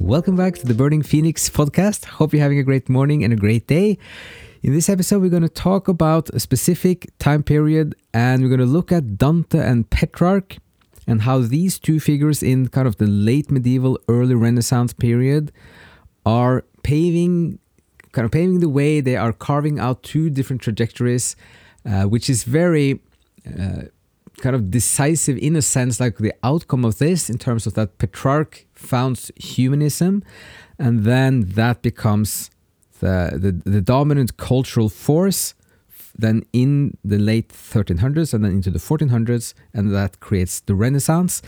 Welcome back to the Burning Phoenix podcast. Hope you're having a great morning and a great day. In this episode, we're going to talk about a specific time period and we're going to look at Dante and Petrarch and how these two figures in kind of the late medieval, early Renaissance period are paving kind of paving the way. They are carving out two different trajectories, uh, which is very uh, kind of decisive in a sense, like the outcome of this in terms of that Petrarch founds humanism, and then that becomes the, the, the dominant cultural force then in the late 1300s and then into the 1400s, and that creates the Renaissance.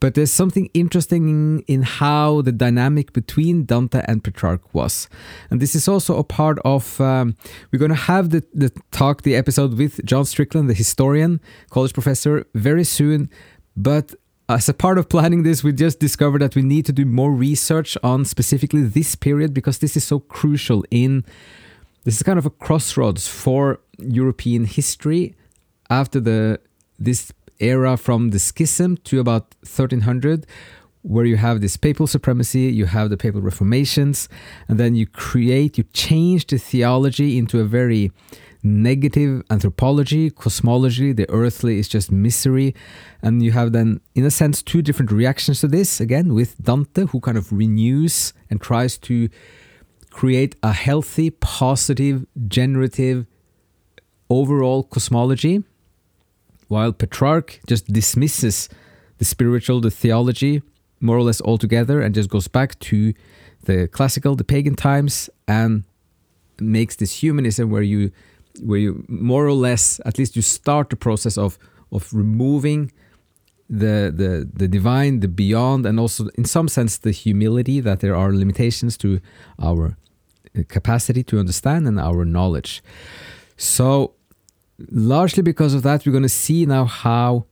But there's something interesting in how the dynamic between Dante and Petrarch was. And this is also a part of, um, we're going to have the, the talk, the episode with John Strickland, the historian, college professor, very soon. But as a part of planning this, we just discovered that we need to do more research on specifically this period because this is so crucial in this is kind of a crossroads for European history after the this era from the schism to about 1300 where you have this papal supremacy, you have the papal reformations, and then you create, you change the theology into a very negative anthropology, cosmology, the earthly is just misery. And you have then, in a sense, two different reactions to this. Again, with Dante, who kind of renews and tries to create a healthy, positive, generative, overall cosmology, while Petrarch just dismisses the spiritual, the theology, more or less altogether, and just goes back to the classical, the pagan times, and makes this humanism where you, where you more or less, at least you start the process of of removing the the the divine, the beyond, and also in some sense the humility that there are limitations to our capacity to understand and our knowledge. So largely because of that, we're going to see now how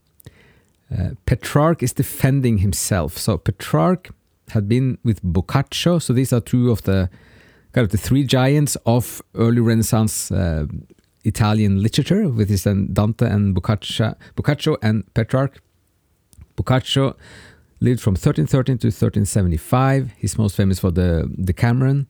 uh, Petrarch is defending himself. So Petrarch had been with Boccaccio. So these are two of the kind of the three giants of early Renaissance uh, Italian literature, with his Dante and Boccaccio, Boccaccio and Petrarch. Boccaccio lived from 1313 to 1375. He's most famous for the Decameron.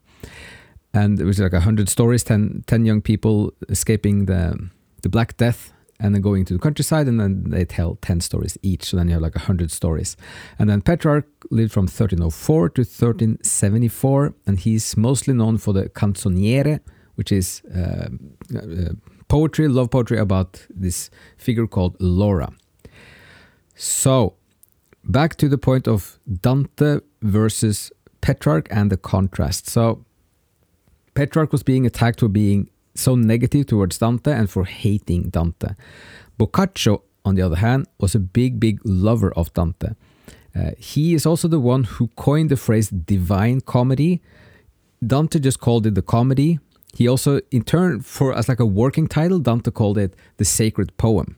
And it was like 100 stories, 10, 10 young people escaping the the Black Death and then going to the countryside, and then they tell 10 stories each. So then you have like 100 stories. And then Petrarch lived from 1304 to 1374, and he's mostly known for the canzoniere, which is uh, uh, poetry, love poetry about this figure called Laura. So, back to the point of Dante versus Petrarch and the contrast. So, Petrarch was being attacked for being so negative towards Dante and for hating Dante. Boccaccio, on the other hand, was a big, big lover of Dante. Uh, he is also the one who coined the phrase divine comedy. Dante just called it the comedy. He also, in turn, for as like a working title, Dante called it the sacred poem.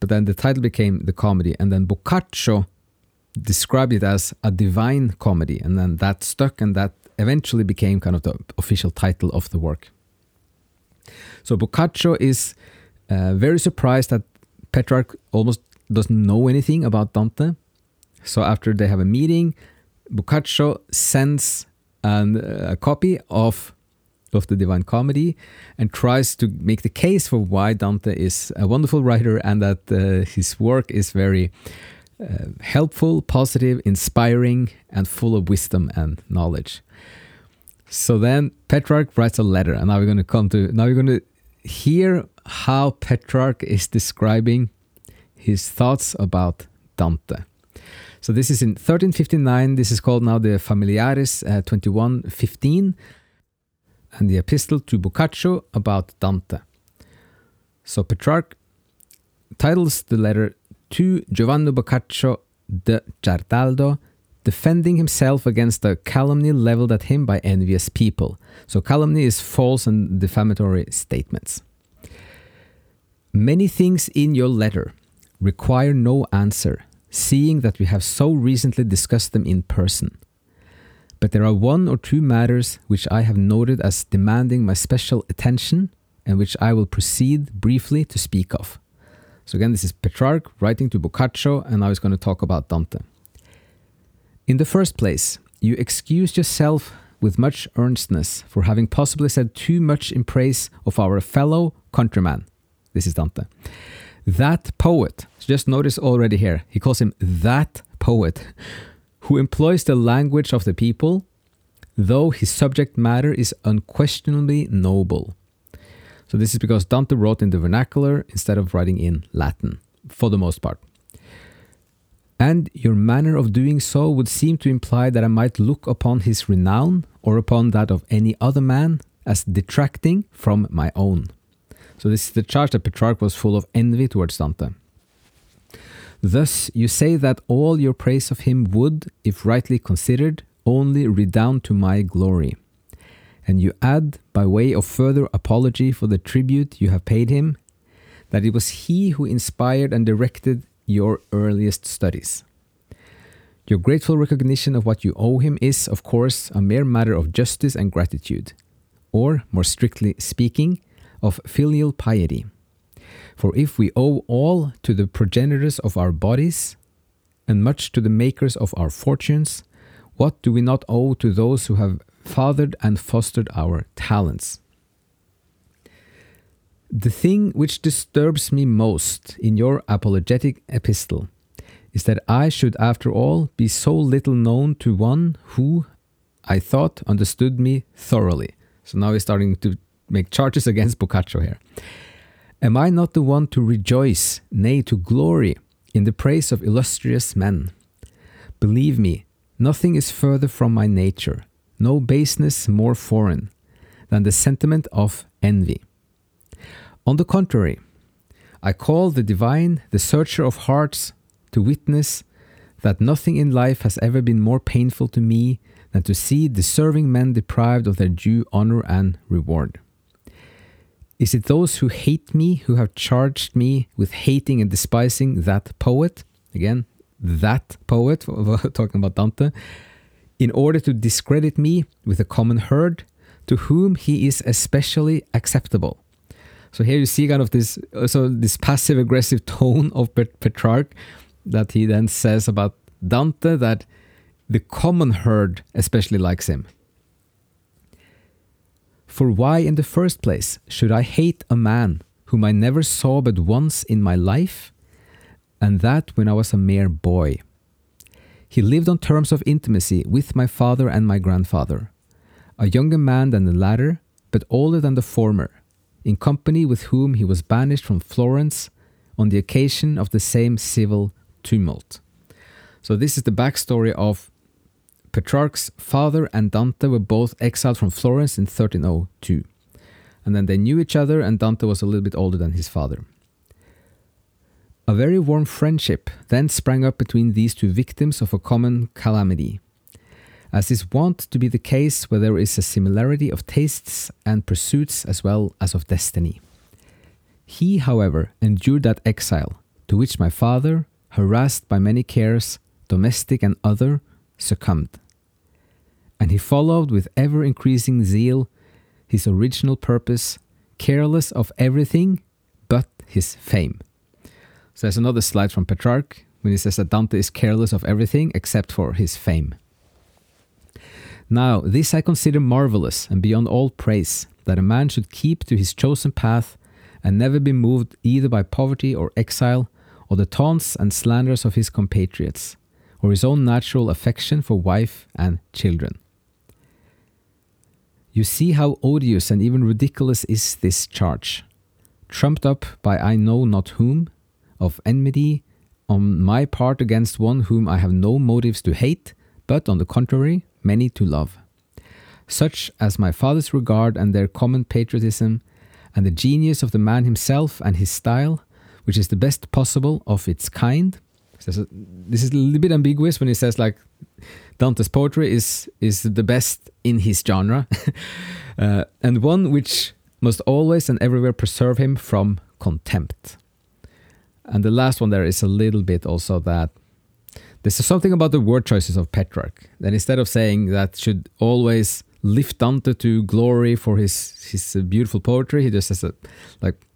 But then the title became the comedy, and then Boccaccio described it as a divine comedy, and then that stuck, and that eventually became kind of the official title of the work. So Boccaccio is uh, very surprised that Petrarch almost doesn't know anything about Dante. So after they have a meeting, Boccaccio sends an, uh, a copy of of the Divine Comedy and tries to make the case for why Dante is a wonderful writer and that uh, his work is very uh, helpful, positive, inspiring, and full of wisdom and knowledge. So then Petrarch writes a letter, and now we're going to come to now we're going to hear how Petrarch is describing his thoughts about Dante. So this is in 1359. This is called now the Familiares uh, 2115 and the epistle to Boccaccio about Dante. So Petrarch titles the letter to Giovanni Boccaccio de Certaldo defending himself against the calumny leveled at him by envious people. So, calumny is false and defamatory statements. Many things in your letter require no answer, seeing that we have so recently discussed them in person. But there are one or two matters which I have noted as demanding my special attention and which I will proceed briefly to speak of. So again, this is Petrarch writing to Boccaccio, and now he's going to talk about Dante. In the first place, you excuse yourself with much earnestness for having possibly said too much in praise of our fellow countryman. This is Dante. That poet, just notice already here, he calls him that poet, who employs the language of the people, though his subject matter is unquestionably noble. So, this is because Dante wrote in the vernacular instead of writing in Latin, for the most part. And your manner of doing so would seem to imply that I might look upon his renown or upon that of any other man as detracting from my own. So, this is the charge that Petrarch was full of envy towards Dante. Thus, you say that all your praise of him would, if rightly considered, only redound to my glory. And you add, by way of further apology for the tribute you have paid him, that it was he who inspired and directed your earliest studies. Your grateful recognition of what you owe him is, of course, a mere matter of justice and gratitude, or, more strictly speaking, of filial piety. For if we owe all to the progenitors of our bodies, and much to the makers of our fortunes, what do we not owe to those who have fathered and fostered our talents? The thing which disturbs me most in your apologetic epistle is that I should, after all, be so little known to one who, I thought, understood me thoroughly. So now he's starting to make charges against Boccaccio here. Am I not the one to rejoice, nay, to glory, in the praise of illustrious men? Believe me, nothing is further from my nature, no baseness more foreign than the sentiment of envy. On the contrary, I call the divine the searcher of hearts to witness that nothing in life has ever been more painful to me than to see deserving men deprived of their due honor and reward. Is it those who hate me who have charged me with hating and despising that poet? Again, that poet, talking about Dante, in order to discredit me with the common herd, to whom he is especially acceptable. So here you see kind of this uh, so this passive aggressive tone of Petrarch that he then says about Dante that the common herd especially likes him. For why in the first place should I hate a man whom I never saw but once in my life, and that when I was a mere boy? He lived on terms of intimacy with my father and my grandfather, a younger man than the latter, but older than the former in company with whom he was banished from Florence on the occasion of the same civil tumult. So, this is the backstory of Petrarch's father and Dante were both exiled from Florence in 1302. And then they knew each other, and Dante was a little bit older than his father. A very warm friendship then sprang up between these two victims of a common calamity as is wont to be the case where there is a similarity of tastes and pursuits as well as of destiny. He, however, endured that exile, to which my father, harassed by many cares, domestic and other, succumbed. And he followed with ever increasing zeal his original purpose, careless of everything but his fame. So there's another slide from Petrarch when he says that Dante is careless of everything except for his fame. Now, this I consider marvelous and beyond all praise, that a man should keep to his chosen path and never be moved either by poverty or exile, or the taunts and slanders of his compatriots, or his own natural affection for wife and children. You see how odious and even ridiculous is this charge, trumped up by I know not whom, of enmity on my part against one whom I have no motives to hate, but on the contrary, many to love, such as my father's regard and their common patriotism, and the genius of the man himself and his style, which is the best possible of its kind. This is a little bit ambiguous when he says like Dante's poetry is is the best in his genre, uh, and one which must always and everywhere preserve him from contempt. And the last one there is a little bit also that there's something about the word choices of Petrarch that instead of saying that should always lift Dante to glory for his his beautiful poetry, he just says that like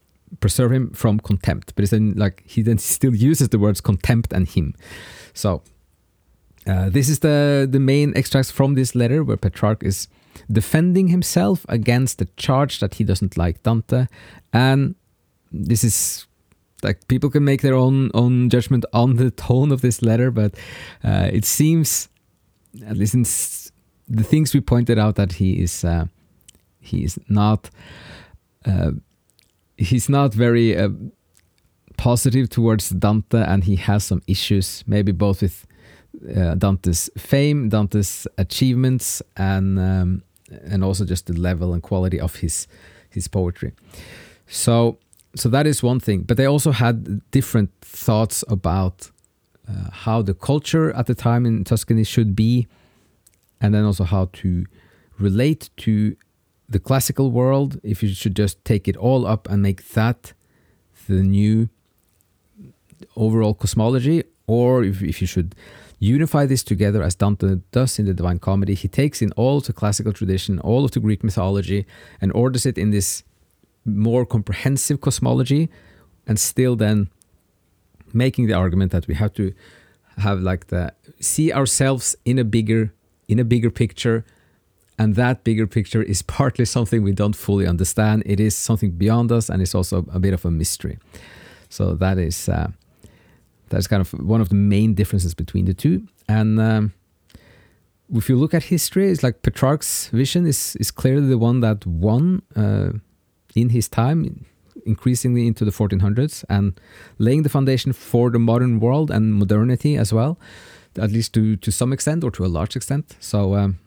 preserve him from contempt. But then like he then still uses the words contempt and him. So uh, this is the the main extracts from this letter where Petrarch is defending himself against the charge that he doesn't like Dante, and this is like people can make their own own judgment on the tone of this letter, but uh, it seems at least in the things we pointed out that he is uh, he is not uh, he's not very uh, positive towards Dante, and he has some issues, maybe both with uh, Dante's fame, Dante's achievements, and um, and also just the level and quality of his his poetry. So so that is one thing. But they also had different thoughts about uh, how the culture at the time in Tuscany should be, and then also how to relate to the classical world. If you should just take it all up and make that the new overall cosmology, or if, if you should unify this together as Dante does in the Divine Comedy. He takes in all the classical tradition, all of the Greek mythology, and orders it in this more comprehensive cosmology, and still then making the argument that we have to have like the see ourselves in a bigger in a bigger picture. And that bigger picture is partly something we don't fully understand. It is something beyond us and it's also a bit of a mystery. So that is uh, that's kind of one of the main differences between the two. And um, if you look at history, it's like Petrarch's vision is is clearly the one that won uh, in his time, increasingly into the 1400s, and laying the foundation for the modern world and modernity as well, at least to to some extent or to a large extent. So um,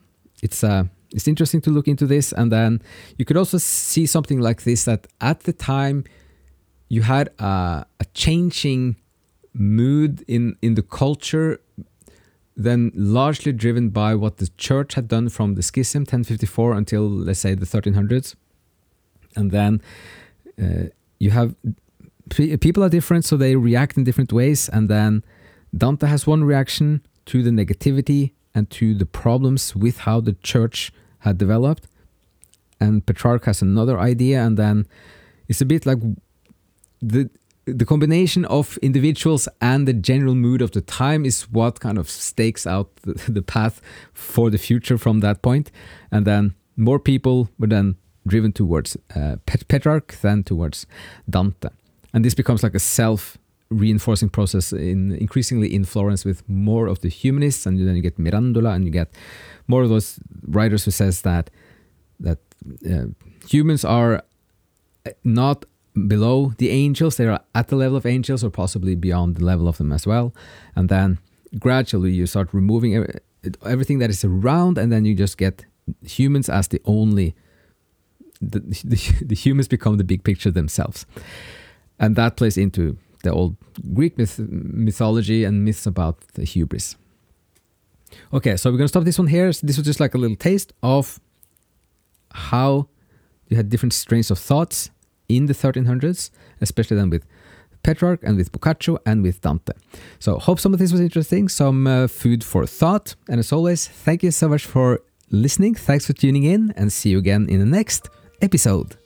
it's uh, it's interesting to look into this, and then you could also see something like this that at the time you had a, a changing mood in in the culture then largely driven by what the church had done from the schism 1054 until let's say the 1300s and then uh, you have people are different so they react in different ways and then dante has one reaction to the negativity and to the problems with how the church had developed and petrarch has another idea and then it's a bit like the the combination of individuals and the general mood of the time is what kind of stakes out the, the path for the future from that point. And then more people but then driven towards uh, Petrarch than towards Dante. And this becomes like a self reinforcing process in increasingly in Florence with more of the humanists and then you get Mirandola and you get more of those writers who says that that uh, humans are not below the angels. They are at the level of angels or possibly beyond the level of them as well. And then gradually you start removing everything that is around, and then you just get humans as the only. The, the, the humans become the big picture themselves. And that plays into the old Greek myth, mythology and myths about the hubris. Okay, so we're going to stop this one here. So this was just like a little taste of how you had different strains of thoughts in the 1300s, especially then with Petrarch and with Boccaccio and with Dante. So, hope some of this was interesting, some uh, food for thought. And as always, thank you so much for listening. Thanks for tuning in, and see you again in the next episode.